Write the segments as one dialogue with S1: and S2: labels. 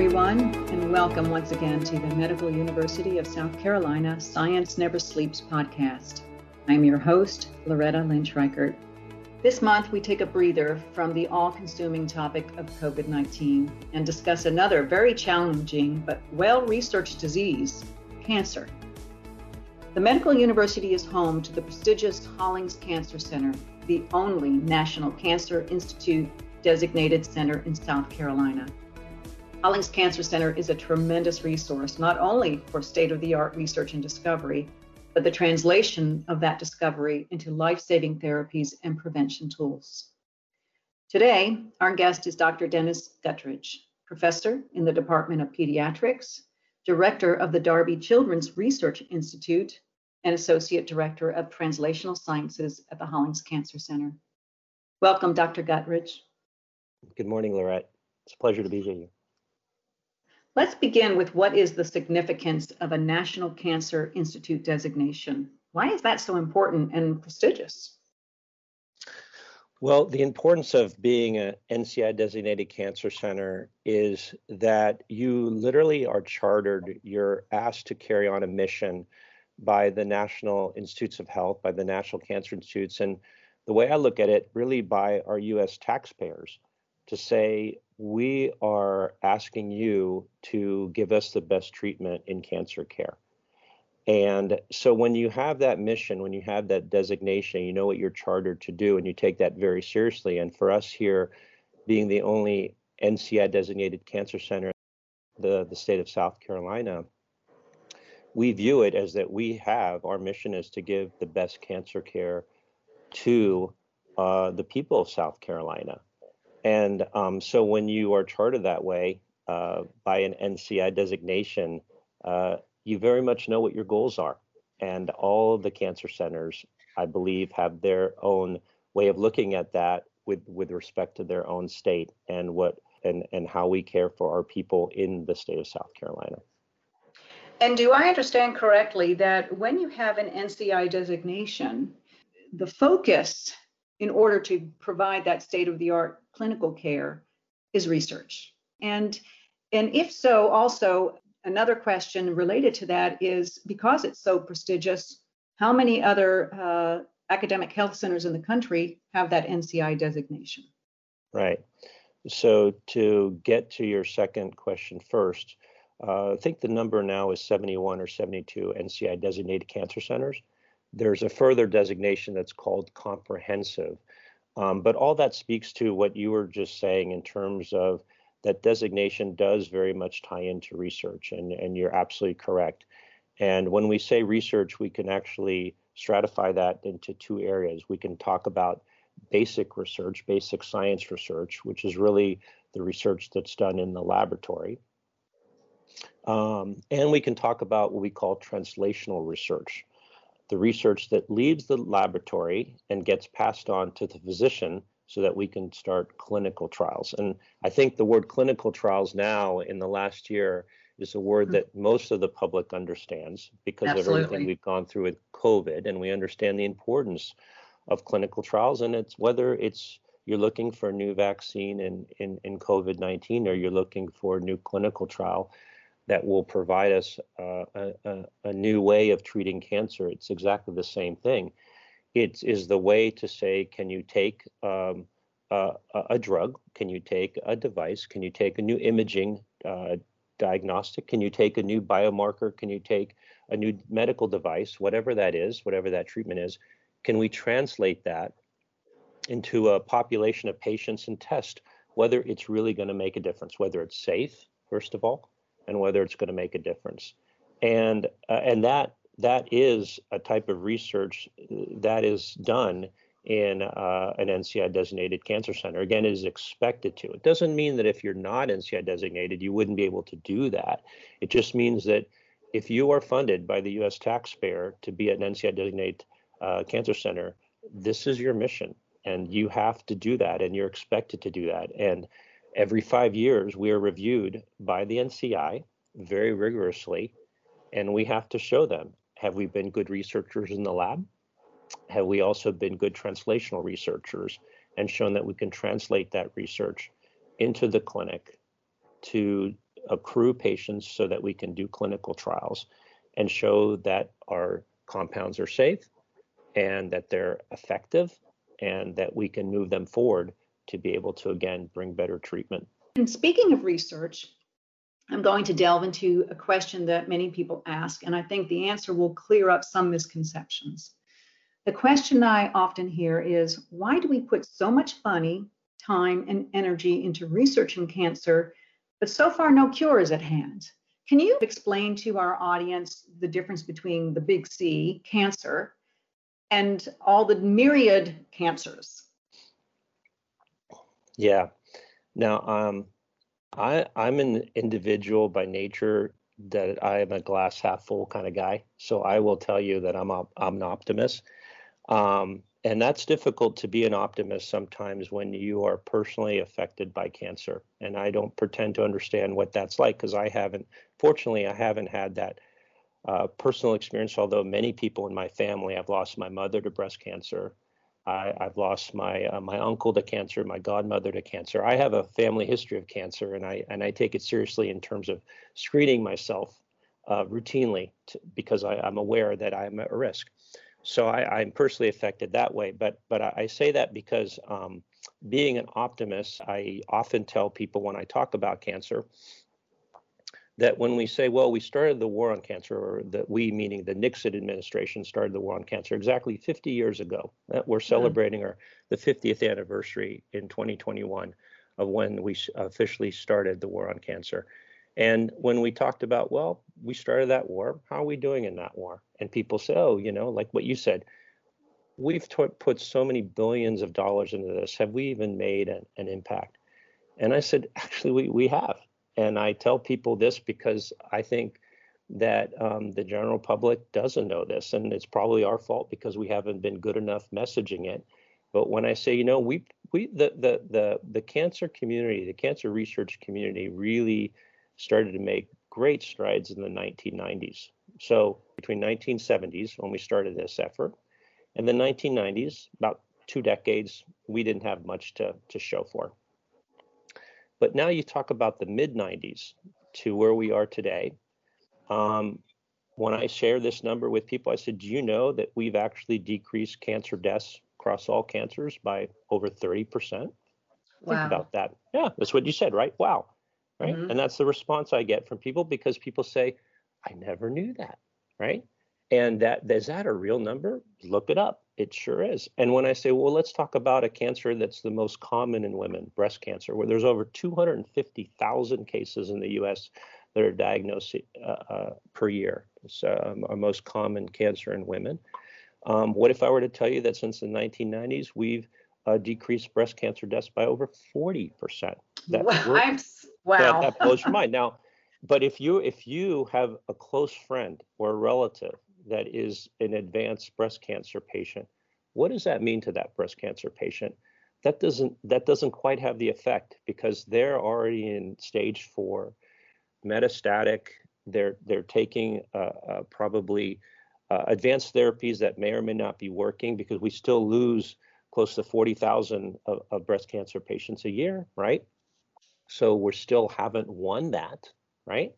S1: everyone, and welcome once again to the Medical University of South Carolina Science Never Sleeps podcast. I'm your host, Loretta Lynch Reichert. This month, we take a breather from the all consuming topic of COVID 19 and discuss another very challenging but well researched disease cancer. The Medical University is home to the prestigious Hollings Cancer Center, the only National Cancer Institute designated center in South Carolina. Hollings Cancer Center is a tremendous resource, not only for state of the art research and discovery, but the translation of that discovery into life saving therapies and prevention tools. Today, our guest is Dr. Denis Guttridge, professor in the Department of Pediatrics, director of the Darby Children's Research Institute, and associate director of translational sciences at the Hollings Cancer Center. Welcome, Dr. Guttridge.
S2: Good morning, Lorette. It's a pleasure to be here.
S1: Let's begin with what is the significance of a National Cancer Institute designation? Why is that so important and prestigious?
S2: Well, the importance of being an NCI designated cancer center is that you literally are chartered, you're asked to carry on a mission by the National Institutes of Health, by the National Cancer Institutes, and the way I look at it, really by our US taxpayers to say we are asking you to give us the best treatment in cancer care. And so when you have that mission, when you have that designation, you know what you're chartered to do, and you take that very seriously. And for us here, being the only NCI designated cancer center in the, the state of South Carolina, we view it as that we have our mission is to give the best cancer care to uh, the people of South Carolina. And um, so when you are chartered that way uh, by an NCI designation, uh, you very much know what your goals are. And all of the cancer centers, I believe, have their own way of looking at that with, with respect to their own state and what and, and how we care for our people in the state of South Carolina.
S1: And do I understand correctly that when you have an NCI designation, the focus in order to provide that state of the art clinical care is research. And, and if so, also another question related to that is because it's so prestigious, how many other uh, academic health centers in the country have that NCI designation?
S2: Right. So to get to your second question first, uh, I think the number now is 71 or 72 NCI designated cancer centers. There's a further designation that's called comprehensive. Um, but all that speaks to what you were just saying in terms of that designation does very much tie into research, and, and you're absolutely correct. And when we say research, we can actually stratify that into two areas. We can talk about basic research, basic science research, which is really the research that's done in the laboratory. Um, and we can talk about what we call translational research, the research that leaves the laboratory and gets passed on to the physician so that we can start clinical trials. And I think the word clinical trials now in the last year is a word hmm. that most of the public understands because Absolutely. of everything we've gone through with COVID and we understand the importance of clinical trials and it's whether it's you're looking for a new vaccine in, in, in COVID-19 or you're looking for a new clinical trial that will provide us uh, a, a, new way of treating cancer. It's exactly the same thing. It is the way to say, can you take um, a, a, drug? Can you take a device? Can you take a new imaging uh, diagnostic? Can you take a new biomarker? Can you take a new medical device, whatever that is, whatever that treatment is? Can we translate that into a population of patients and test whether it's really going to make a difference, whether it's safe, first of all, and whether it's going to make a difference. And uh, and that that is a type of research that is done in uh, an NCI designated cancer center. Again, it is expected to. It doesn't mean that if you're not NCI designated, you wouldn't be able to do that. It just means that if you are funded by the U.S. taxpayer to be an NCI designated uh, cancer center, this is your mission, and you have to do that, and you're expected to do that. And Every five years, we are reviewed by the NCI very rigorously, and we have to show them have we been good researchers in the lab? Have we also been good translational researchers and shown that we can translate that research into the clinic to accrue patients so that we can do clinical trials and show that our compounds are safe and that they're effective and that we can move them forward to be able to again bring better treatment.
S1: And speaking of research, I'm going to delve into a question that many people ask, and I think the answer will clear up some misconceptions. The question I often hear is why do we put so much money, time, and energy into researching cancer, but so far no cure is at hand? Can you explain to our audience the difference between the big C, cancer, and all the myriad cancers?
S2: Yeah. Now, um, I I'm an individual by nature that I am a glass half full kind of guy. So I will tell you that I'm a, I'm an optimist. Um, and that's difficult to be an optimist sometimes when you are personally affected by cancer. And I don't pretend to understand what that's like because I haven't, fortunately, I haven't had that uh, personal experience. Although many people in my family, I've lost my mother to breast cancer. I, have lost my uh, my uncle to cancer, my godmother to cancer. I have a family history of cancer, and I and I take it seriously in terms of screening myself uh, routinely to, because I, am aware that I'm at risk. So I, am personally affected that way. But but I, I say that because um, being an optimist, I often tell people when I talk about cancer that when we say, well, we started the war on cancer, or that we, meaning the Nixon administration, started the war on cancer exactly 50 years ago. Uh, we're celebrating our the 50th anniversary in 2021 of when we officially started the war on cancer. And when we talked about, well, we started that war, how are we doing in that war? And people say, oh, you know, like what you said, we've t- put so many billions of dollars into this. Have we even made an, an impact? And I said, actually, we, we have. And I tell people this because I think that um, the general public doesn't know this, and it's probably our fault because we haven't been good enough messaging it. But when I say, you know, we we the the the the cancer community, the cancer research community, really started to make great strides in the 1990s. So between 1970s when we started this effort, and the 1990s, about two decades, we didn't have much to to show for. But now you talk about the mid 90s to where we are today. Um, when I share this number with people, I said, Do you know that we've actually decreased cancer deaths across all cancers by over 30%? Wow. Think about that. Yeah, that's what you said, right? Wow. Right. Mm-hmm. And that's the response I get from people because people say, I never knew that. Right. And that is that a real number? Look it up. It sure is. And when I say, well, let's talk about a cancer that's the most common in women, breast cancer, where there's over 250,000 cases in the U.S. that are diagnosed uh, uh, per year. It's um, our most common cancer in women. Um, what if I were to tell you that since the 1990s, we've uh, decreased breast cancer deaths by over 40%? That,
S1: wow. wow.
S2: That, that blows your mind. Now, but if you if you have a close friend or a relative that is an advanced breast cancer patient, what does that mean to that breast cancer patient? That doesn't that doesn't quite have the effect because they're already in stage four, metastatic. They're they're taking uh, uh, probably uh, advanced therapies that may or may not be working because we still lose close to 40,000 of, of breast cancer patients a year, right? So we still haven't won that, right?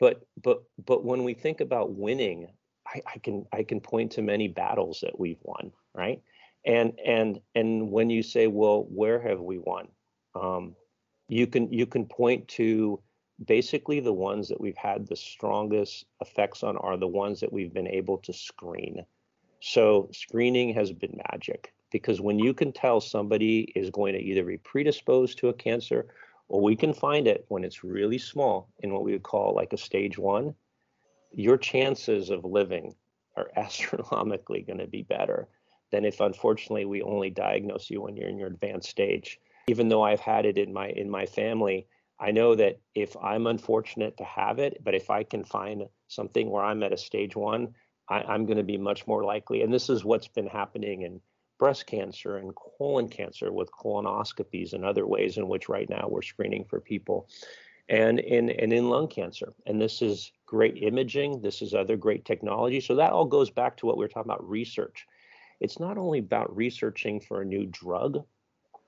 S2: But but but when we think about winning I, I can I can point to many battles that we've won, right? And and and when you say, well, where have we won? Um, you can you can point to basically the ones that we've had the strongest effects on are the ones that we've been able to screen. So screening has been magic because when you can tell somebody is going to either be predisposed to a cancer or we can find it when it's really small in what we would call like a stage one your chances of living are astronomically going to be better than if unfortunately we only diagnose you when you're in your advanced stage. Even though i've had it in my in my family i know that if i'm unfortunate to have it but if i can find something where i'm at a stage one I, am going to be much more likely. And this is what's been happening in breast cancer and colon cancer with colonoscopies and other ways in which right now we're screening for people. And in and in lung cancer. And this is great imaging. This is other great technology. So that all goes back to what we were talking about research. It's not only about researching for a new drug.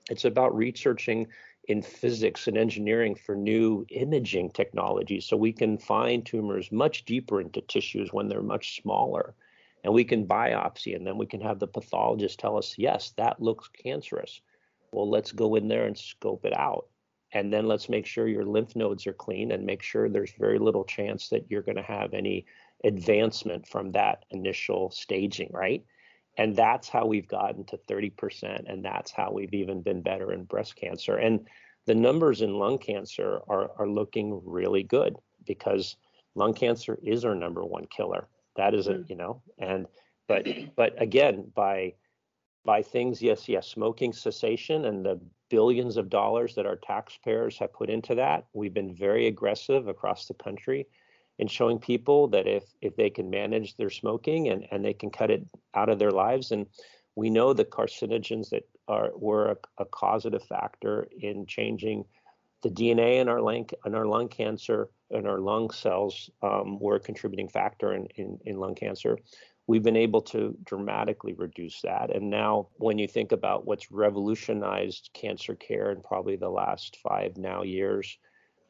S2: It's about researching in physics and engineering for new imaging technologies so we can find tumors much deeper into tissues when they're much smaller and we can biopsy and then we can have the pathologist tell us yes that looks cancerous well let's go in there and scope it out and then let's make sure your lymph nodes are clean and make sure there's very little chance that you're going to have any advancement from that initial staging right? And that's how we've gotten to 30% and that's how we've even been better in breast cancer. And the numbers in lung cancer are, are looking really good because lung cancer is our number one killer. That is a mm-hmm. you know? And but but again by by things yes yes smoking cessation and the billions of dollars that our taxpayers have put into that we've been very aggressive across the country in showing people that if if they can manage their smoking and and they can cut it out of their lives and we know the carcinogens that are were a, a causative factor in changing the DNA in our lung in our lung cancer and our lung cells um, were a contributing factor in, in, in lung cancer. We've been able to dramatically reduce that. And now, when you think about what's revolutionized cancer care in probably the last five now years,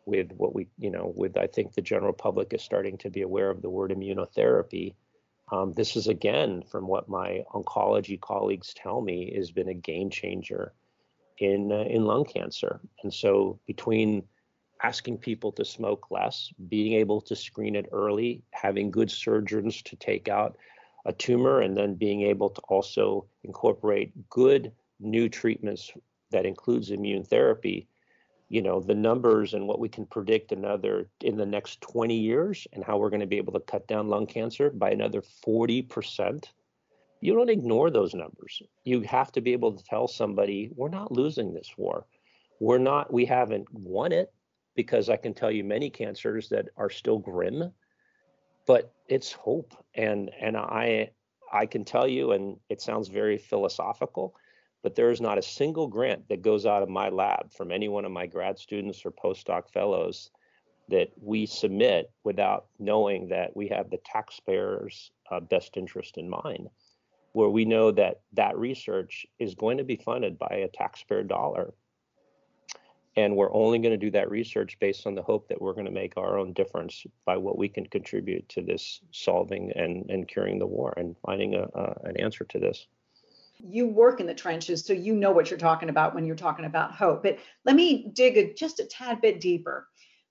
S2: with what we, you know, with I think the general public is starting to be aware of the word immunotherapy. Um, this is again, from what my oncology colleagues tell me, has been a game changer in uh, in lung cancer. And so between asking people to smoke less, being able to screen it early, having good surgeons to take out a tumor, and then being able to also incorporate good new treatments that includes immune therapy you know the numbers and what we can predict another in the next 20 years and how we're going to be able to cut down lung cancer by another 40% you don't ignore those numbers. You have to be able to tell somebody we're not losing this war. We're not we haven't won it because i can tell you many cancers that are still grim but it's hope and and i i can tell you and it sounds very philosophical but there is not a single grant that goes out of my lab from any one of my grad students or postdoc fellows that we submit without knowing that we have the taxpayers' uh, best interest in mind, where we know that that research is going to be funded by a taxpayer dollar. And we're only going to do that research based on the hope that we're going to make our own difference by what we can contribute to this solving and, and curing the war and finding a, an answer to this
S1: you work in the trenches, so you know what you're talking about when you're talking about hope. But let me dig a, just a tad bit deeper.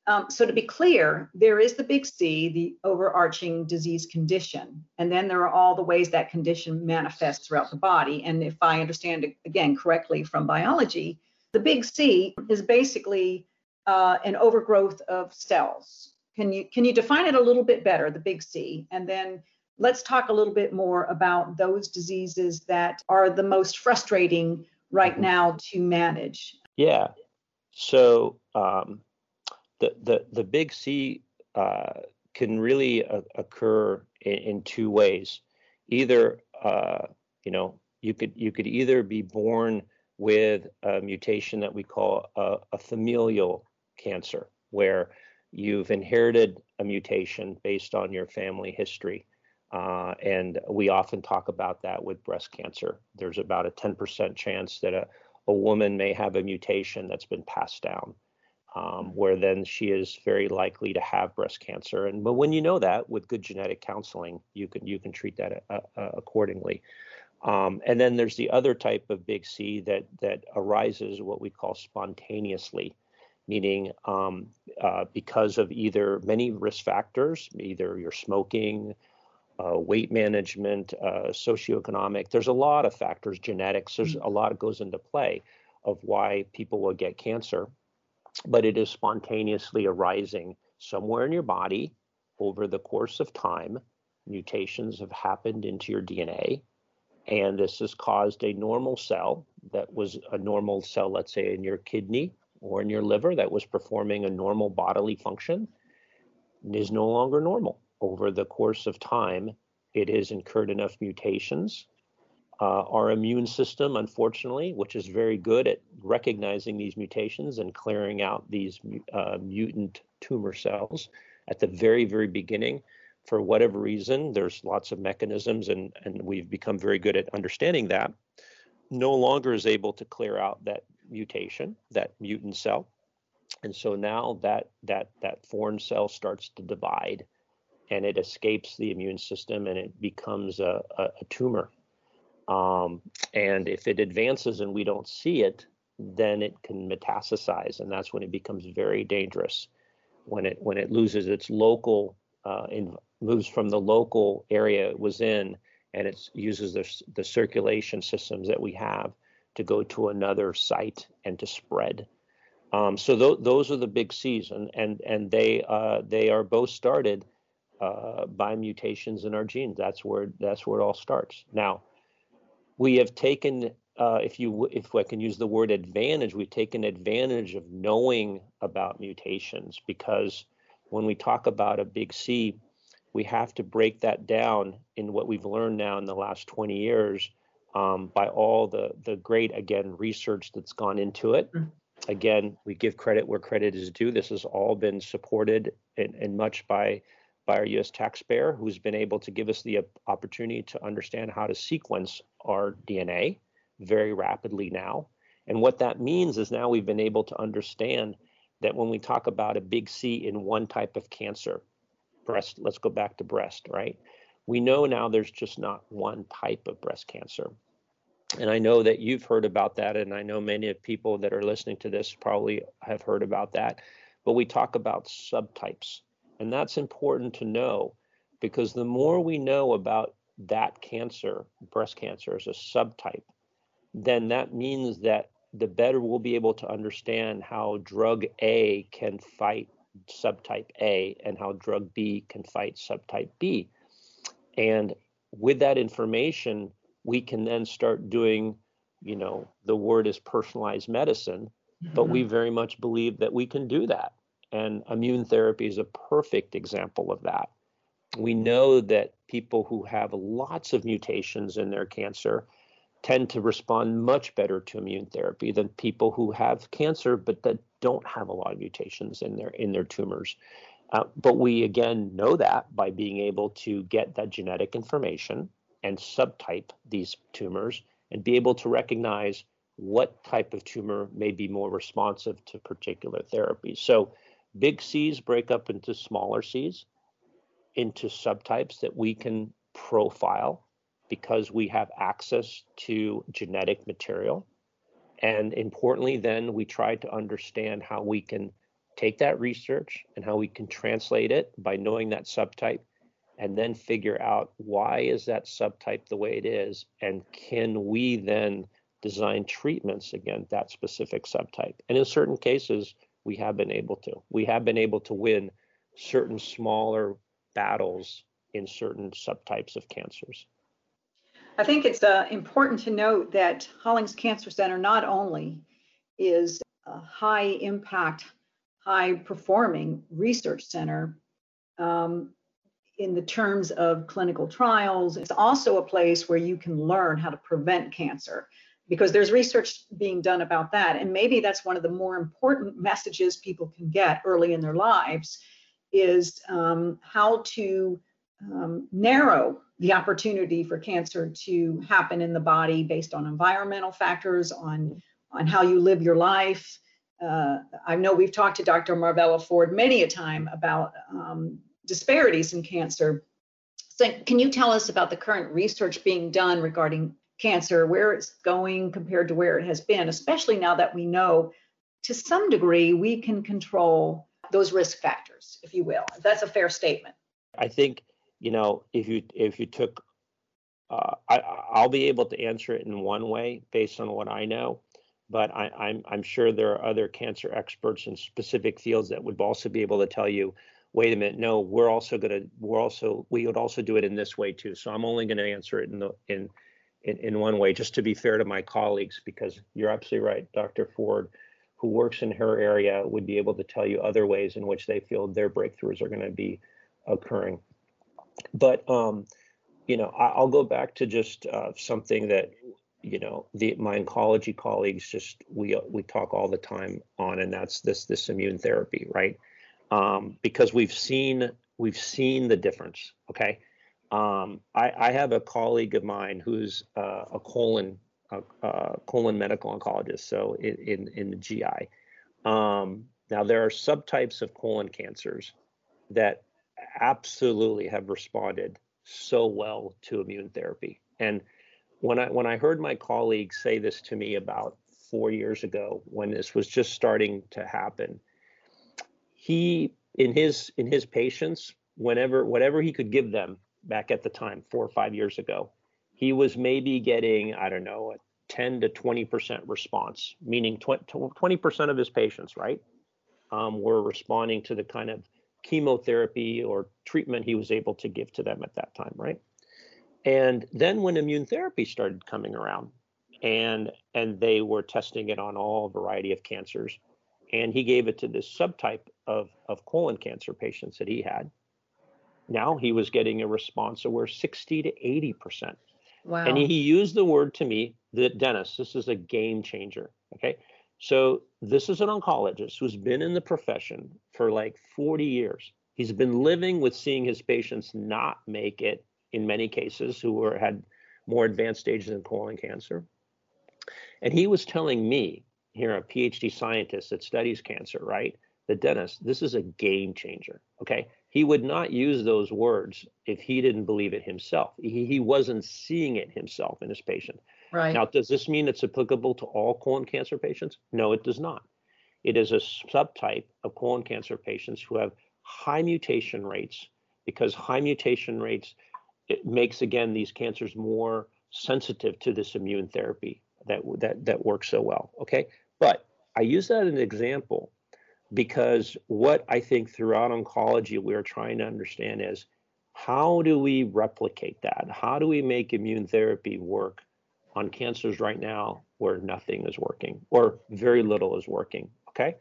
S1: Um, so to be clear, there is the big C, the overarching disease condition, and then there are all the ways that condition manifests throughout the body. And if I understand again correctly from biology, the big C is basically uh, an overgrowth of cells. Can you can you define it a little bit better, the big C, and then let's talk a little bit more about those diseases that are the most frustrating right mm-hmm. now to manage.
S2: Yeah. So um, the, the, the big C uh, can really uh, occur in, in, two ways. Either, uh, you know, you could you could either be born with a mutation that we call a, a familial cancer, where you've inherited a mutation based on your family history. Uh, and we often talk about that with breast cancer. There's about a 10% chance that a, a woman may have a mutation that's been passed down, um, where then she is very likely to have breast cancer. And but when you know that with good genetic counseling, you can you can treat that uh, uh, accordingly. Um, and then there's the other type of big C that that arises what we call spontaneously, meaning um, uh, because of either many risk factors, either you're smoking, uh, weight management, uh, socioeconomic. There's a lot of factors, genetics. There's mm. a lot that goes into play of why people will get cancer, but it is spontaneously arising somewhere in your body over the course of time. Mutations have happened into your DNA, and this has caused a normal cell that was a normal cell, let's say in your kidney or in your liver, that was performing a normal bodily function, is no longer normal over the course of time, it has incurred enough mutations. Uh, our immune system, unfortunately, which is very good at recognizing these mutations and clearing out these uh, mutant tumor cells at the very, very beginning, for whatever reason, there's lots of mechanisms, and, and we've become very good at understanding that, no longer is able to clear out that mutation, that mutant cell. And so now that that that foreign cell starts to divide and it escapes the immune system and it becomes a, a, a tumor. Um, and if it advances and we don't see it, then it can metastasize, and that's when it becomes very dangerous. When it when it loses its local, uh, in, moves from the local area it was in, and it uses the the circulation systems that we have to go to another site and to spread. Um, so th- those are the big C's, and and and they uh, they are both started uh, by mutations in our genes. That's where that's where it all starts. Now, we have taken, uh, if you if I can use the word advantage, we've taken advantage of knowing about mutations because when we talk about a big C, we have to break that down in what we've learned now in the last 20 years um, by all the the great again research that's gone into it. Mm-hmm. Again, we give credit where credit is due. This has all been supported and, and much by by our U.S. taxpayer, who's been able to give us the opportunity to understand how to sequence our DNA very rapidly now. And what that means is now we've been able to understand that when we talk about a big C in one type of cancer, breast, let's go back to breast, right? We know now there's just not one type of breast cancer. And I know that you've heard about that, and I know many of people that are listening to this probably have heard about that. But we talk about subtypes and that's important to know because the more we know about that cancer, breast cancer as a subtype, then that means that the better we'll be able to understand how drug A can fight subtype A and how drug B can fight subtype B. And with that information, we can then start doing, you know, the word is personalized medicine, mm-hmm. but we very much believe that we can do that. And immune therapy is a perfect example of that. We know that people who have lots of mutations in their cancer tend to respond much better to immune therapy than people who have cancer but that don't have a lot of mutations in their in their tumors. Uh, but we again know that by being able to get that genetic information and subtype these tumors and be able to recognize what type of tumor may be more responsive to particular therapies. So Big C's break up into smaller C's, into subtypes that we can profile because we have access to genetic material. And importantly, then we try to understand how we can take that research and how we can translate it by knowing that subtype and then figure out why is that subtype the way it is and can we then design treatments against that specific subtype and in certain cases we have been able to. We have been able to win certain smaller battles in certain subtypes of cancers.
S1: I think it's uh, important to note that Hollings Cancer Center not only is a high impact, high performing research center um, in the terms of clinical trials, it's also a place where you can learn how to prevent cancer because there's research being done about that. And maybe that's one of the more important messages people can get early in their lives is um, how to um, narrow the opportunity for cancer to happen in the body based on environmental factors, on, on how you live your life. Uh, I know we've talked to Dr. Marvella Ford many a time about um, disparities in cancer. So, can you tell us about the current research being done regarding cancer, where it's going compared to where it has been, especially now that we know to some degree we can control those risk factors, if you will. That's a fair statement.
S2: I think, you know, if you if you took uh, I, I'll be able to answer it in one way based on what I know, but I, I'm, I'm sure there are other cancer experts in specific fields that would also be able to tell you, wait a minute, no, we're also going to we're also we would also do it in this way too. So I'm only going to answer it in the in in, in one way, just to be fair to my colleagues, because you're absolutely right. Dr. Ford, who works in her area, would be able to tell you other ways in which they feel their breakthroughs are going to be occurring. But, um, you know, I, will go back to just uh, something that, you know, the, my oncology colleagues just, we, we talk all the time on, and that's this, this immune therapy, right? Um, because we've seen, we've seen the difference, okay? Um, I, I, have a colleague of mine who's uh, a colon a, a colon medical oncologist, so in, in, in the GI. Um, now, there are subtypes of colon cancers that absolutely have responded so well to immune therapy. And when I when I heard my colleagues say this to me about four years ago, when this was just starting to happen, he in his in his patients, whenever whatever he could give them back at the time, four or five years ago, he was maybe getting I don't know a 10 to 20 percent response, meaning 20 percent of his patients, right, um, were responding to the kind of chemotherapy or treatment he was able to give to them at that time, right? And then when immune therapy started coming around, and and they were testing it on all variety of cancers, and he gave it to this subtype of of colon cancer patients that he had. Now he was getting a response of where 60 to 80 percent. Wow. And he used the word to me that Denis, this is a game changer. Okay. So this is an oncologist who's been in the profession for like 40 years. He's been living with seeing his patients not make it in many cases who were had more advanced stages of colon cancer. And he was telling me, here a PhD scientist that studies cancer, right? The dentist, this is a game changer. Okay. He would not use those words if he didn't believe it himself. He, he wasn't seeing it himself in his patient.
S1: Right.
S2: Now, does this mean it's applicable to all colon cancer patients? No, it does not. It is a subtype of colon cancer patients who have high mutation rates because high mutation rates it makes again these cancers more sensitive to this immune therapy that that that works so well. Okay, but I use that as an example because what I think throughout oncology we are trying to understand is how do we replicate that? How do we make immune therapy work on cancers right now where nothing is working or very little is working. Okay.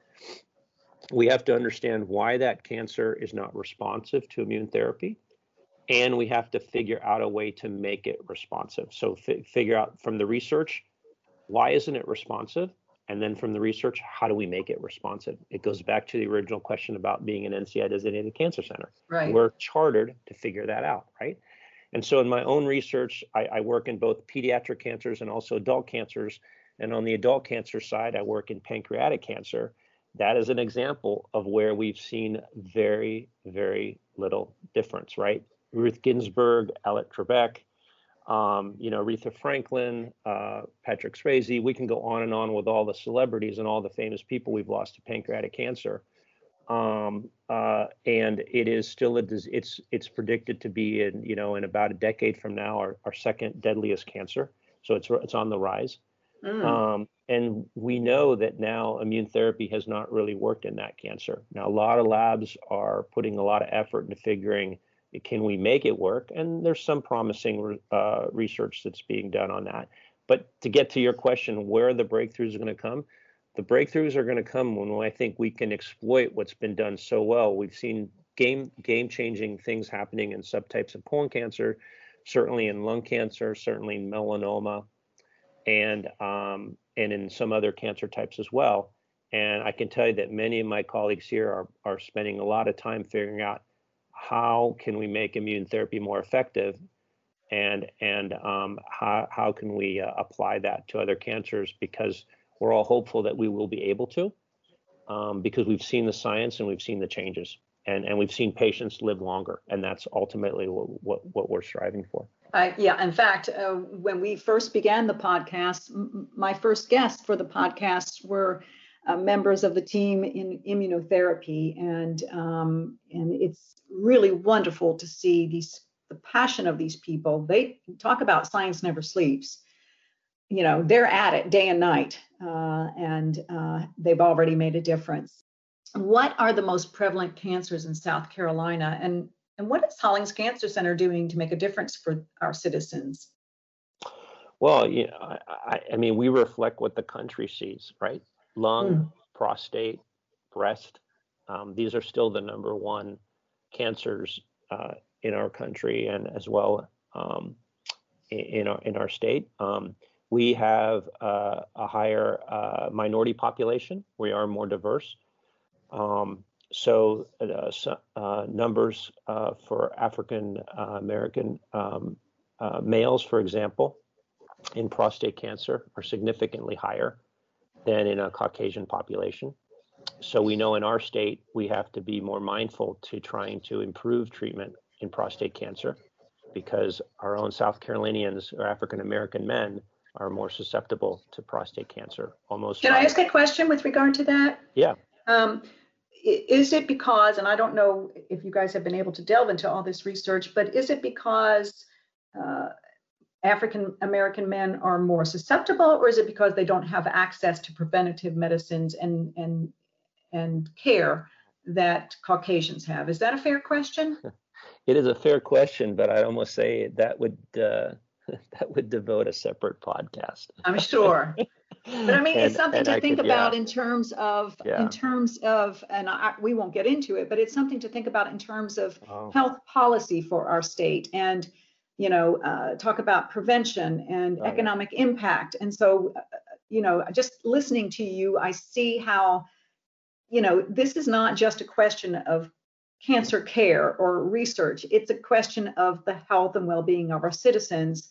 S2: We have to understand why that cancer is not responsive to immune therapy. And we have to figure out a way to make it responsive. So, f- figure out from the research why isn't it responsive? And then from the research, how do we make it responsive? It goes back to the original question about being an NCI designated cancer center.
S1: Right.
S2: We're chartered to figure that out, right? And so in my own research, I, I, work in both pediatric cancers and also adult cancers. And on the adult cancer side, I work in pancreatic cancer. That is an example of where we've seen very, very little difference, right? Ruth Ginsburg, Alec Trebek, um, you know, Aretha Franklin, uh, Patrick Swayze. We can go on and on with all the celebrities and all the famous people we've lost to pancreatic cancer um, uh, and it is still a it's it's predicted to be in you know in about a decade from now our, our second deadliest cancer. So it's it's on the rise. Mm. um, and we know that now immune therapy has not really worked in that cancer. Now a lot of labs are putting a lot of effort into figuring can we make it work? And there's some promising uh, research that's being done on that. But to get to your question where the breakthroughs are going to come the breakthroughs are going to come when I think we can exploit what's been done so well. We've seen game game changing things happening in subtypes of colon cancer, certainly in lung cancer, certainly in melanoma, and um, and in some other cancer types as well. And I can tell you that many of my colleagues here are are spending a lot of time figuring out how can we make immune therapy more effective and and um, how how can we uh, apply that to other cancers because we're all hopeful that we will be able to um, because we've seen the science and we've seen the changes and, and we've seen patients live longer. And that's ultimately what, what, what we're striving for.
S1: Uh, yeah, in fact, uh, when we first began the podcast, m- my first guests for the podcast were uh, members of the team in immunotherapy, and um, and it's really wonderful to see these the passion of these people. They talk about science never sleeps, you know they're at it day and night uh, and uh, they've already made a difference what are the most prevalent cancers in south carolina and and what is hollings cancer center doing to make a difference for our citizens
S2: well you know i, I mean we reflect what the country sees right lung mm. prostate breast um, these are still the number one cancers uh, in our country and as well um, in our in our state. Um, we have uh, a higher uh, minority population. We are more diverse. Um, so, uh, so uh, numbers uh, for African uh, American um, males, for example, in prostate cancer are significantly higher than in a Caucasian population. So we know in our state we have to be more mindful to trying to improve treatment in prostate cancer because our own South Carolinians or African American men are more susceptible to prostate cancer. Almost.
S1: Can I ask a question with regard to that?
S2: Yeah. Um,
S1: is it because, and I don't know if you guys have been able to delve into all this research, but is it because uh, African American men are more susceptible, or is it because they don't have access to preventative medicines and and and care that Caucasians have? Is that a fair question?
S2: It is a fair question, but I'd almost say that would uh, that would devote a separate podcast.
S1: I'm sure. but I mean, and, it's something to I think could, about yeah. in terms of yeah. in terms of, and I, we won't get into it, but it's something to think about in terms of oh. health policy for our state, and you know, uh, talk about prevention and oh, economic yeah. impact. And so, uh, you know, just listening to you, I see how, you know, this is not just a question of cancer care or research. It's a question of the health and well-being of our citizens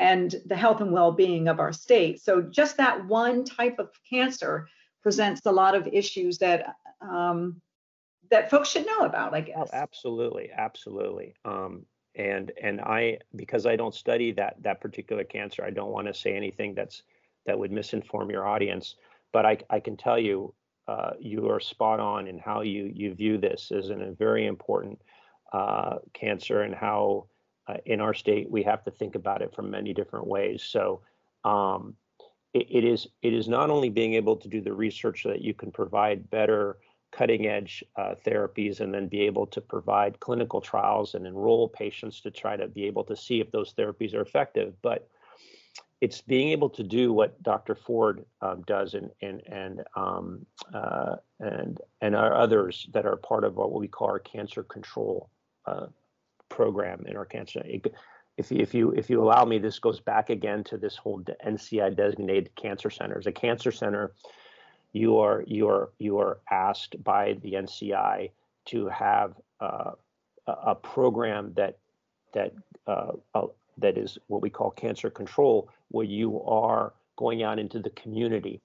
S1: and the health and well-being of our state. So just that one type of cancer presents a lot of issues that um, that folks should know about, I guess. Oh,
S2: absolutely, absolutely. Um, and and I because I don't study that that particular cancer, I don't want to say anything that's that would misinform your audience. But I I can tell you uh, you are spot on in how you you view this as a very important uh, cancer and how uh, in our state we have to think about it from many different ways. So um, it, it is it is not only being able to do the research so that you can provide better cutting edge uh, therapies and then be able to provide clinical trials and enroll patients to try to be able to see if those therapies are effective, but it's being able to do what Dr. Ford um, does and and and um, uh, and and our others that are part of what we call our cancer control uh, program in our cancer. If if you if you allow me, this goes back again to this whole NCI designated cancer centers. A cancer center, you are you are you are asked by the NCI to have uh, a program that that uh, that is what we call cancer control, where you are going out into the community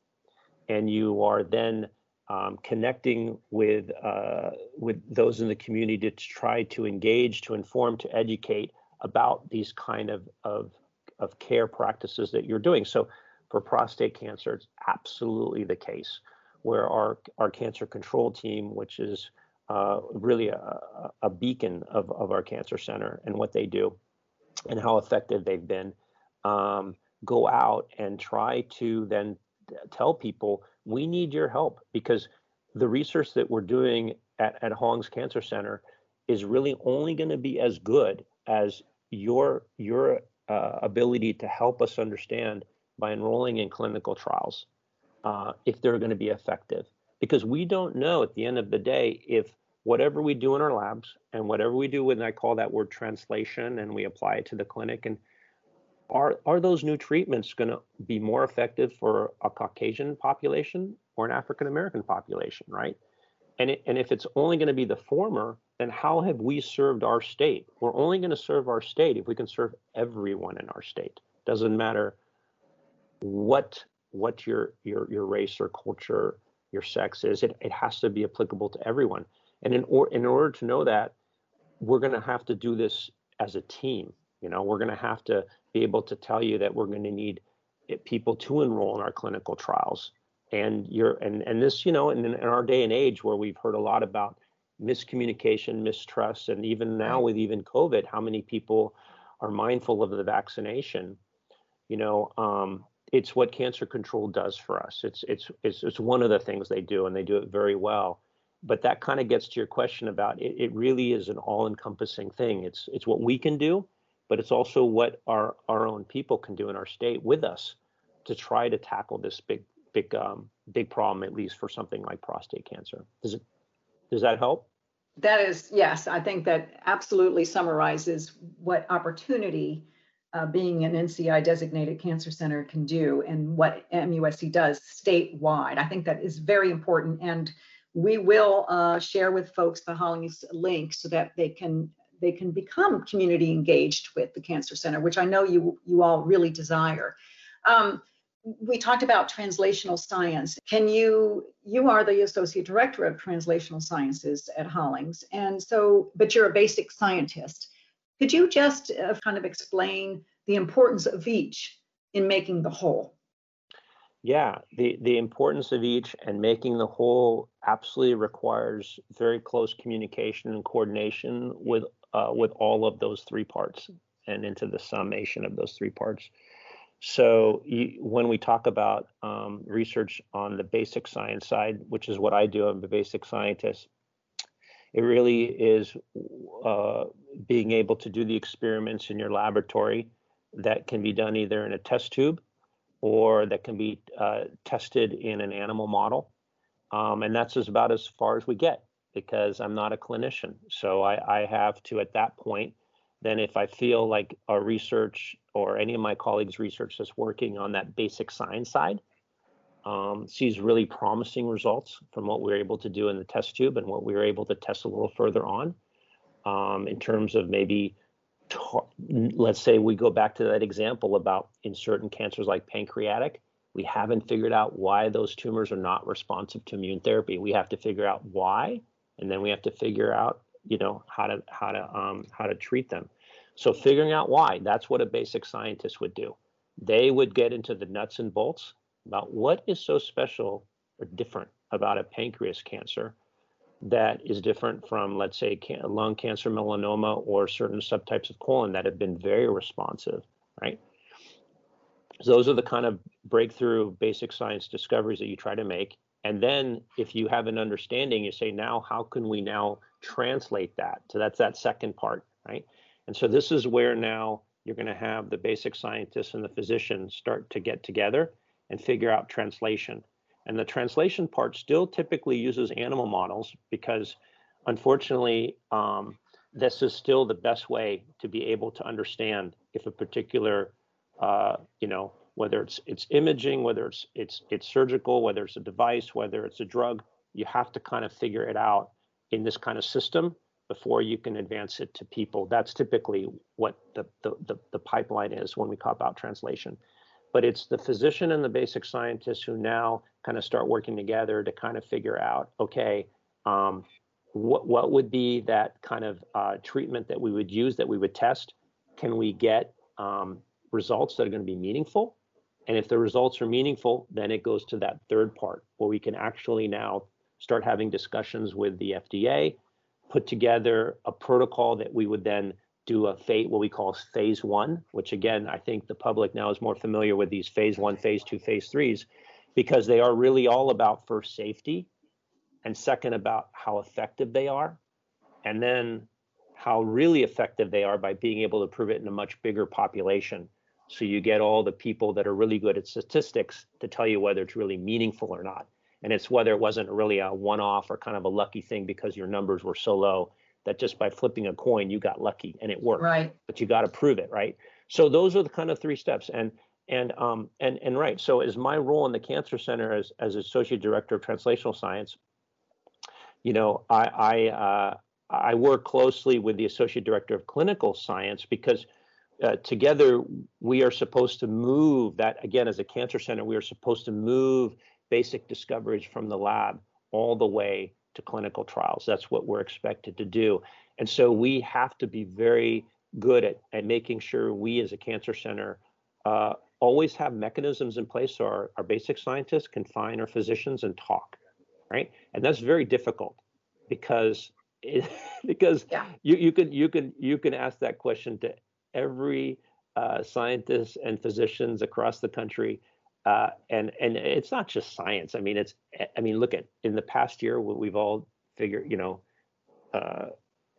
S2: and you are then um, connecting with uh, with those in the community to try to engage, to inform, to educate about these kind of, of of care practices that you're doing. So for prostate cancer, it's absolutely the case where our our cancer control team, which is uh, really a, a beacon of, of our cancer center and what they do, and how effective they've been, um, go out and try to then tell people we need your help because the research that we're doing at, at Hollings Cancer Center is really only going to be as good as your your uh, ability to help us understand by enrolling in clinical trials uh, if they're going to be effective. Because we don't know at the end of the day if whatever we do in our labs and whatever we do when I call that word translation and we apply it to the clinic and are are those new treatments going to be more effective for a Caucasian population or an African American population, right? And it, and if it's only going to be the former, then how have we served our state? We're only going to serve our state if we can serve everyone in our state. Doesn't matter what what your your your race or culture, your sex is. It it has to be applicable to everyone. And in, or, in order to know that, we're going to have to do this as a team. You know, we're going to have to be able to tell you that we're going to need people to enroll in our clinical trials. And you're and and this, you know, in, in our day and age where we've heard a lot about miscommunication, mistrust, and even now with even COVID, how many people are mindful of the vaccination? You know, um, it's what cancer control does for us. It's it's it's it's one of the things they do, and they do it very well but that kind of gets to your question about it, it really is an all-encompassing thing. It's it's what we can do, but it's also what our our own people can do in our state with us to try to tackle this big big um, big problem, at least for something like prostate cancer. Does it does that help?
S1: That is yes. I think that absolutely summarizes what opportunity. Uh, being an NCI designated cancer center can do and what MUSC does statewide. I think that is very important. And we will uh, share with folks the Hollings link so that they can they can become community engaged with the Cancer Center, which I know you you all really desire. Um, we talked about translational science. Can you you are the associate director of translational sciences at Hollings, and so but you're a basic scientist. Could you just uh, kind of explain the importance of each in making the whole?
S2: Yeah, the the importance of each and making the whole absolutely requires very close communication and coordination with uh, with all of those three parts and into the summation of those three parts. So you, when we talk about um, research on the basic science side, which is what I do, I'm a basic scientist. It really is uh, being able to do the experiments in your laboratory that can be done either in a test tube or that can be uh, tested in an animal model. Um, and that's about as far as we get because I'm not a clinician. So I, I have to, at that point, then if I feel like our research or any of my colleagues' research that's working on that basic science side um, sees really promising results from what we were able to do in the test tube and what we were able to test a little further on um, in terms of maybe let's say we go back to that example about in certain cancers like pancreatic we haven't figured out why those tumors are not responsive to immune therapy we have to figure out why and then we have to figure out you know how to how to um, how to treat them. So figuring out why that's what a basic scientist would do. They would get into the nuts and bolts about what is so special or different about a pancreas cancer that is different from let's say can- lung cancer melanoma or certain subtypes of colon that have been very responsive right? So those are the kind of breakthrough basic science discoveries that you try to make and then if you have an understanding, you say, now how can we now translate that? So that's that second part, right? And so this is where now you're going to have the basic scientists and the physicians start to get together and figure out translation. And the translation part still typically uses animal models because unfortunately, um, this is still the best way to be able to understand if a particular, uh, you know, whether it's it's imaging, whether it's it's it's surgical, whether it's a device, whether it's a drug, you have to kind of figure it out in this kind of system before you can advance it to people. That's typically what the the the, the pipeline is when we talk about translation. But it's the physician and the basic scientists who now kind of start working together to kind of figure out, okay, um, what what would be that kind of uh, treatment that we would use that we would test? Can we get um, results that are going to be meaningful? And if the results are meaningful, then it goes to that third part where we can actually now start having discussions with the FDA, put together a protocol that we would then do a phase, what we call phase one, which again, I think the public now is more familiar with these phase one, phase two, phase threes, because they are really all about first safety and second about how effective they are. And then how really effective they are by being able to prove it in a much bigger population. So you get all the people that are really good at statistics to tell you whether it's really meaningful or not. And it's whether it wasn't really a one off or kind of a lucky thing because your numbers were so low that just by flipping a coin, you got lucky and it worked.
S1: Right.
S2: But you got to prove it, right? So those are the kind of three steps. And and um and and right. So as my role in the Cancer Center as as associate director of translational science, you know, I I uh, I work closely with the associate director of clinical science because uh, together we are supposed to move that again as a cancer center we are supposed to move basic discoveries from the lab all the way to clinical trials. That's what we're expected to do. And so we have to be very good at, at making sure we as a cancer center uh, always have mechanisms in place so our, our basic scientists can find our physicians and talk right? And that's very difficult because it, because yeah. you, you can you can you can ask that question to every uh, scientists and physicians across the country. Uh, and and it's not just science. I mean, it's I mean, look at in the past year, what we've all figured, you know, uh,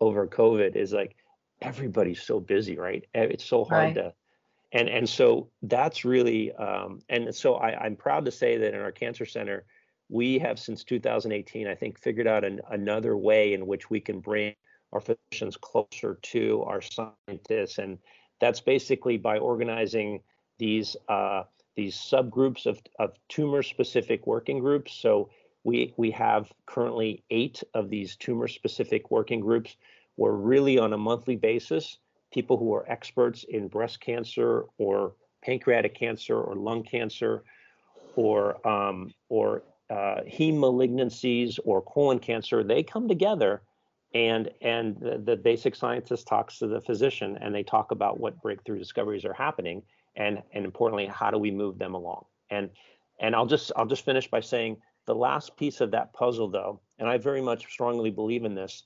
S2: over COVID is like everybody's so busy, right? It's so hard right. to, and and so that's really, um, and so I, I'm proud to say that in our cancer center, we have since 2018, I think, figured out an, another way in which we can bring our physicians closer to our scientists, and that's basically by organizing these uh, these subgroups of, of tumor-specific working groups. So we we have currently eight of these tumor-specific working groups. Where really on a monthly basis, people who are experts in breast cancer or pancreatic cancer or lung cancer or um, or uh, heme malignancies or colon cancer, they come together and and the, the, basic scientist talks to the physician and they talk about what breakthrough discoveries are happening and and importantly how do we move them along? And and I'll just I'll just finish by saying the last piece of that puzzle though and I very much strongly believe in this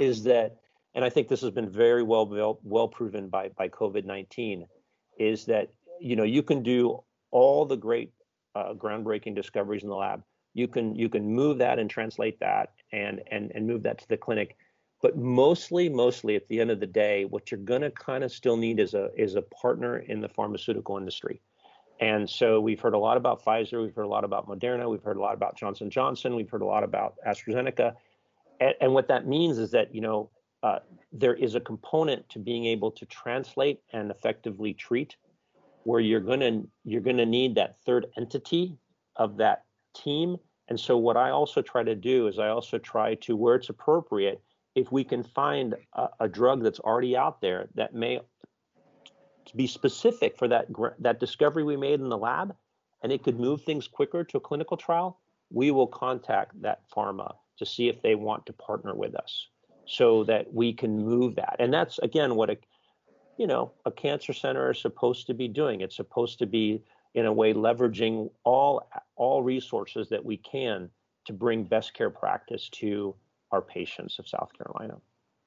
S2: is that and I think this has been very well well, proven by by COVID-19 is that you know you can do all the great uh, groundbreaking discoveries in the lab. You can you can move that and translate that and and and move that to the clinic but mostly mostly at the end of the day what you're going to kind of still need is a is a partner in the pharmaceutical industry and so we've heard a lot about Pfizer we've heard a lot about Moderna we've heard a lot about Johnson Johnson we've heard a lot about AstraZeneca and, and what that means is that you know uh, there is a component to being able to translate and effectively treat where you're going to you're going to need that third entity of that team. And so what I also try to do is I also try to, where it's appropriate, if we can find a, a drug that's already out there that may be specific for that that discovery we made in the lab, and it could move things quicker to a clinical trial, we will contact that pharma to see if they want to partner with us so that we can move that. And that's again what a you know a cancer center is supposed to be doing. It's supposed to be in a way leveraging all all resources that we can to bring best care practice to our patients of South Carolina.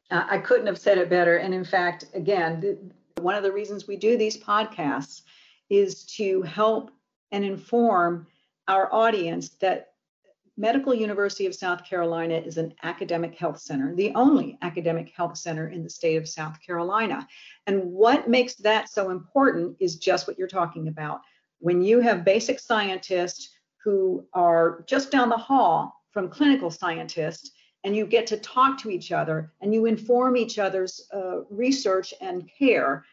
S1: Uh, I couldn't have said it better. And in fact, again, one of the reasons we do these podcasts is to help and inform our audience that Medical University of South Carolina is an academic health center, the only academic health center in the state of South Carolina. And what makes that so important is just what you're talking about when you have basic scientists who are just down the hall from clinical scientists and you get to talk to each other and you inform each other's uh, research and care,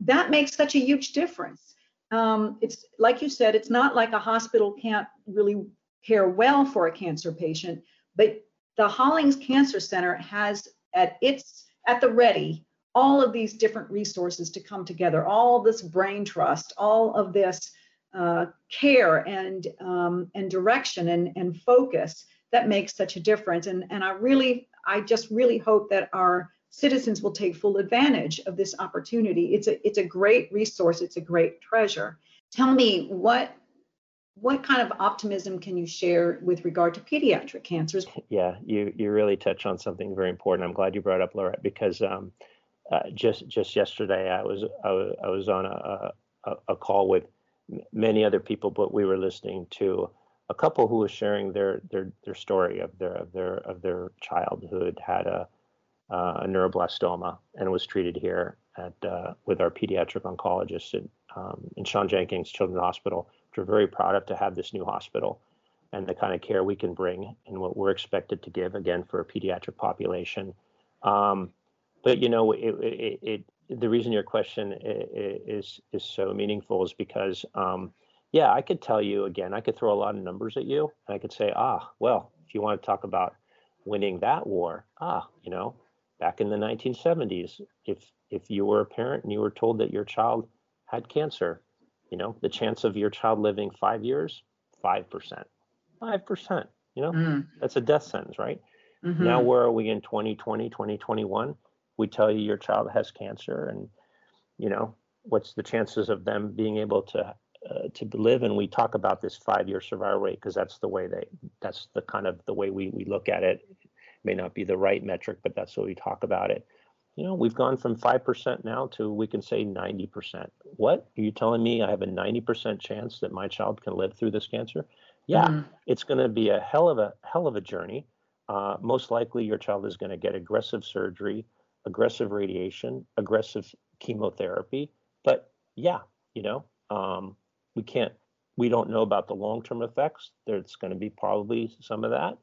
S1: that makes such a huge difference. Um, it's like you said, it's not like a hospital can't really care well for a cancer patient, but the Hollings Cancer Center has at its at the ready all of these different resources to come together, all this brain trust, all of this uh, care and um, and direction and, and focus that makes such a difference. And, and I really, I just really hope that our citizens will take full advantage of this opportunity. It's a it's a great resource. It's a great treasure. Tell me what what kind of optimism can you share with regard to pediatric cancers?
S2: Yeah, you you really touch on something very important. I'm glad you brought up Laurette because um, uh, just just yesterday I was I was, I was on a, a, a call with many other people, but we were listening to a couple who was sharing their their their story of their of their of their child who had had a, uh, a neuroblastoma and was treated here at uh, with our pediatric oncologist at, um, in Shawn Jenkins Children's Hospital. Which we're very proud of to have this new hospital and the kind of care we can bring and what we're expected to give again for a pediatric population. Um, but you know, it, it, it, the reason your question is is so meaningful is because um, yeah i could tell you again i could throw a lot of numbers at you and i could say ah well if you want to talk about winning that war ah you know back in the 1970s if if you were a parent and you were told that your child had cancer you know the chance of your child living five years five percent five percent you know mm. that's a death sentence right mm-hmm. now where are we in 2020 2021 we tell you your child has cancer and you know what's the chances of them being able to uh, to live and we talk about this five year survival rate because that's the way they that's the kind of the way we, we look at it. it may not be the right metric but that's what we talk about it you know we've gone from 5% now to we can say 90% what are you telling me i have a 90% chance that my child can live through this cancer yeah mm-hmm. it's going to be a hell of a hell of a journey uh, most likely your child is going to get aggressive surgery aggressive radiation, aggressive chemotherapy. But yeah, you know, um, we can't, we don't know about the long term effects. There's going to be probably some of that,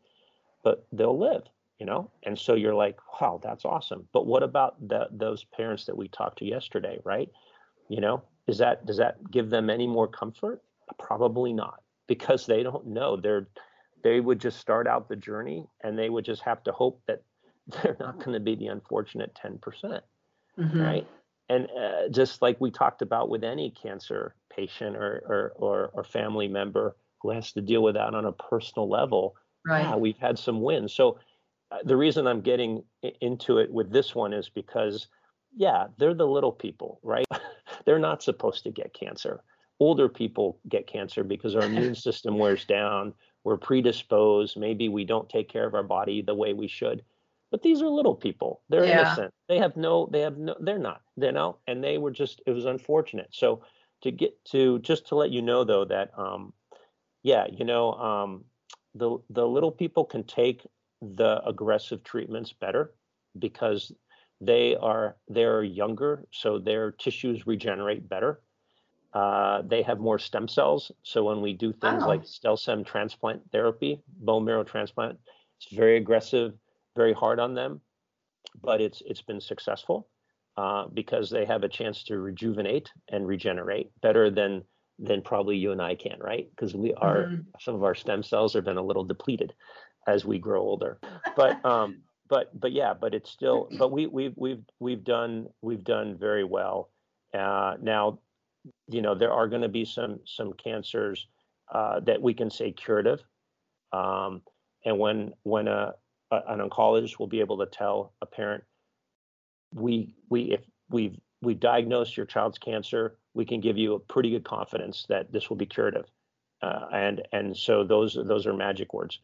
S2: but they'll live, you know? And so you're like, wow, that's awesome. But what about the, those parents that we talked to yesterday, right? You know, is that, does that give them any more comfort? Probably not because they don't know. They're, they would just start out the journey and they would just have to hope that they're not going to be the unfortunate 10%, mm-hmm. right? And uh, just like we talked about with any cancer patient or, or, or, or, family member who has to deal with that on a personal level, right. yeah, we've had some wins. So uh, the reason I'm getting into it with this one is because, yeah, they're the little people, right? they're not supposed to get cancer. Older people get cancer because our immune system wears down. We're predisposed. Maybe we don't take care of our body the way we should but these are little people. They're yeah. innocent. They have no, they have no, they're not, you know, and they were just, it was unfortunate. So to get to, just to let you know though, that, um, yeah, you know, um, the, the little people can take the aggressive treatments better because they are, they're younger. So their tissues regenerate better. Uh, they have more stem cells. So when we do things like stem cell transplant therapy, bone marrow transplant, it's very aggressive very hard on them, but it's it's been successful uh, because they have a chance to rejuvenate and regenerate better than than probably you and I can, right? Because we are mm-hmm. some of our stem cells have been a little depleted as we grow older, but um, but but yeah, but it's still but we we've we've we've done we've done very well. Uh, now, you know, there are going to be some some cancers uh, that we can say curative. Um, and when when a an oncologist will be able to tell a parent, we we if we've we've diagnosed your child's cancer, we can give you a pretty good confidence that this will be curative, uh, and and so those those are magic words.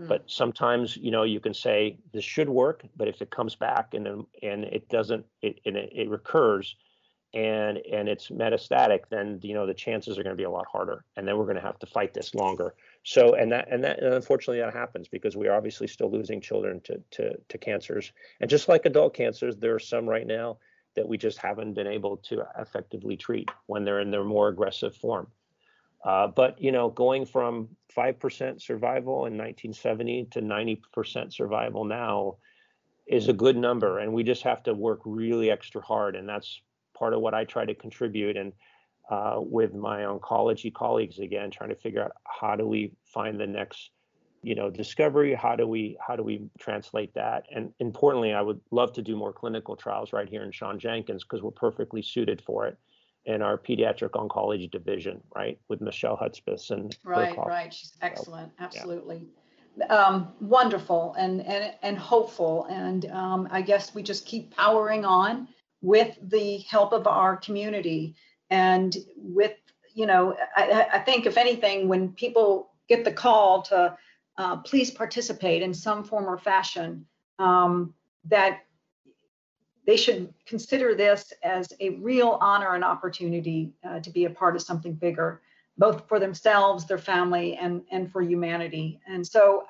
S2: Mm. But sometimes you know you can say this should work, but if it comes back and and it doesn't, it and it, it recurs, and and it's metastatic, then you know the chances are going to be a lot harder, and then we're going to have to fight this longer. So and that and that and unfortunately that happens because we are obviously still losing children to to to cancers, and just like adult cancers, there are some right now that we just haven't been able to effectively treat when they're in their more aggressive form. Uh, but you know, going from five percent survival in 1970 to 90 percent survival now is a good number, and we just have to work really extra hard, and that's part of what I try to contribute. And uh, with my oncology colleagues again, trying to figure out how do we find the next, you know, discovery. How do we how do we translate that? And importantly, I would love to do more clinical trials right here in Shawn Jenkins because we're perfectly suited for it in our pediatric oncology division, right, with Michelle Hudspeth and
S1: right, right. She's excellent, so, absolutely. Yeah. Um, wonderful and, and and hopeful, and um, I guess we just keep powering on with the help of our community and with you know I, I think if anything when people get the call to uh, please participate in some form or fashion um, that they should consider this as a real honor and opportunity uh, to be a part of something bigger both for themselves their family and and for humanity. And so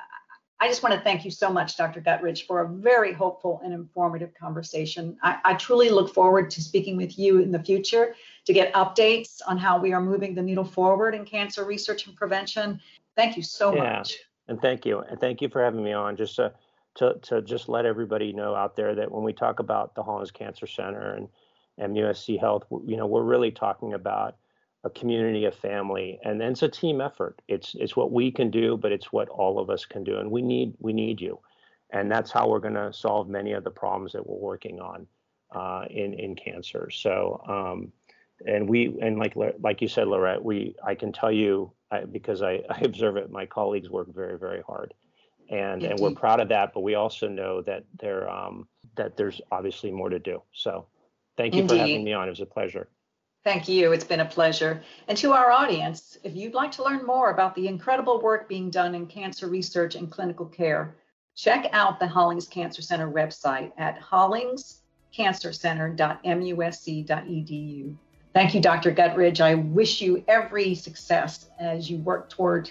S1: I just want to thank you so much, Dr. Guttridge, for a very hopeful and informative conversation. I, I, truly look forward to speaking with you in the future to get updates on how we are moving the needle forward in cancer research and prevention. Thank you so yeah. much.
S2: And thank you. And thank you for having me on. Just to, to, to just let everybody know out there that when we talk about the Hollings Cancer Center and, and USC Health, you know, we're really talking about a community, a family, and then it's a team effort. It's it's what we can do, but it's what all of us can do, and we need we need you, and that's how we're going to solve many of the problems that we're working on uh, in in cancer. So, um, and we and like like you said, Lorette, we I can tell you I, because I, I observe it. My colleagues work very very hard, and Indeed. and we're proud of that. But we also know that there um, that there's obviously more to do. So, thank you Indeed. for having me on. It was a pleasure.
S1: Thank you. It's been a pleasure. And to our audience, if you'd like to learn more about the incredible work being done in cancer research and clinical care, check out the Hollings Cancer Center website at hollingscancercenter.musc.edu. Thank you, Dr. Guttridge. I wish you every success as you work toward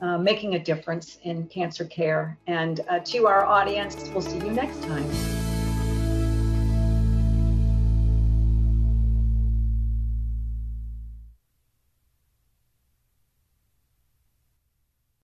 S1: uh, making a difference in cancer care. And uh, to our audience, we'll see you next time.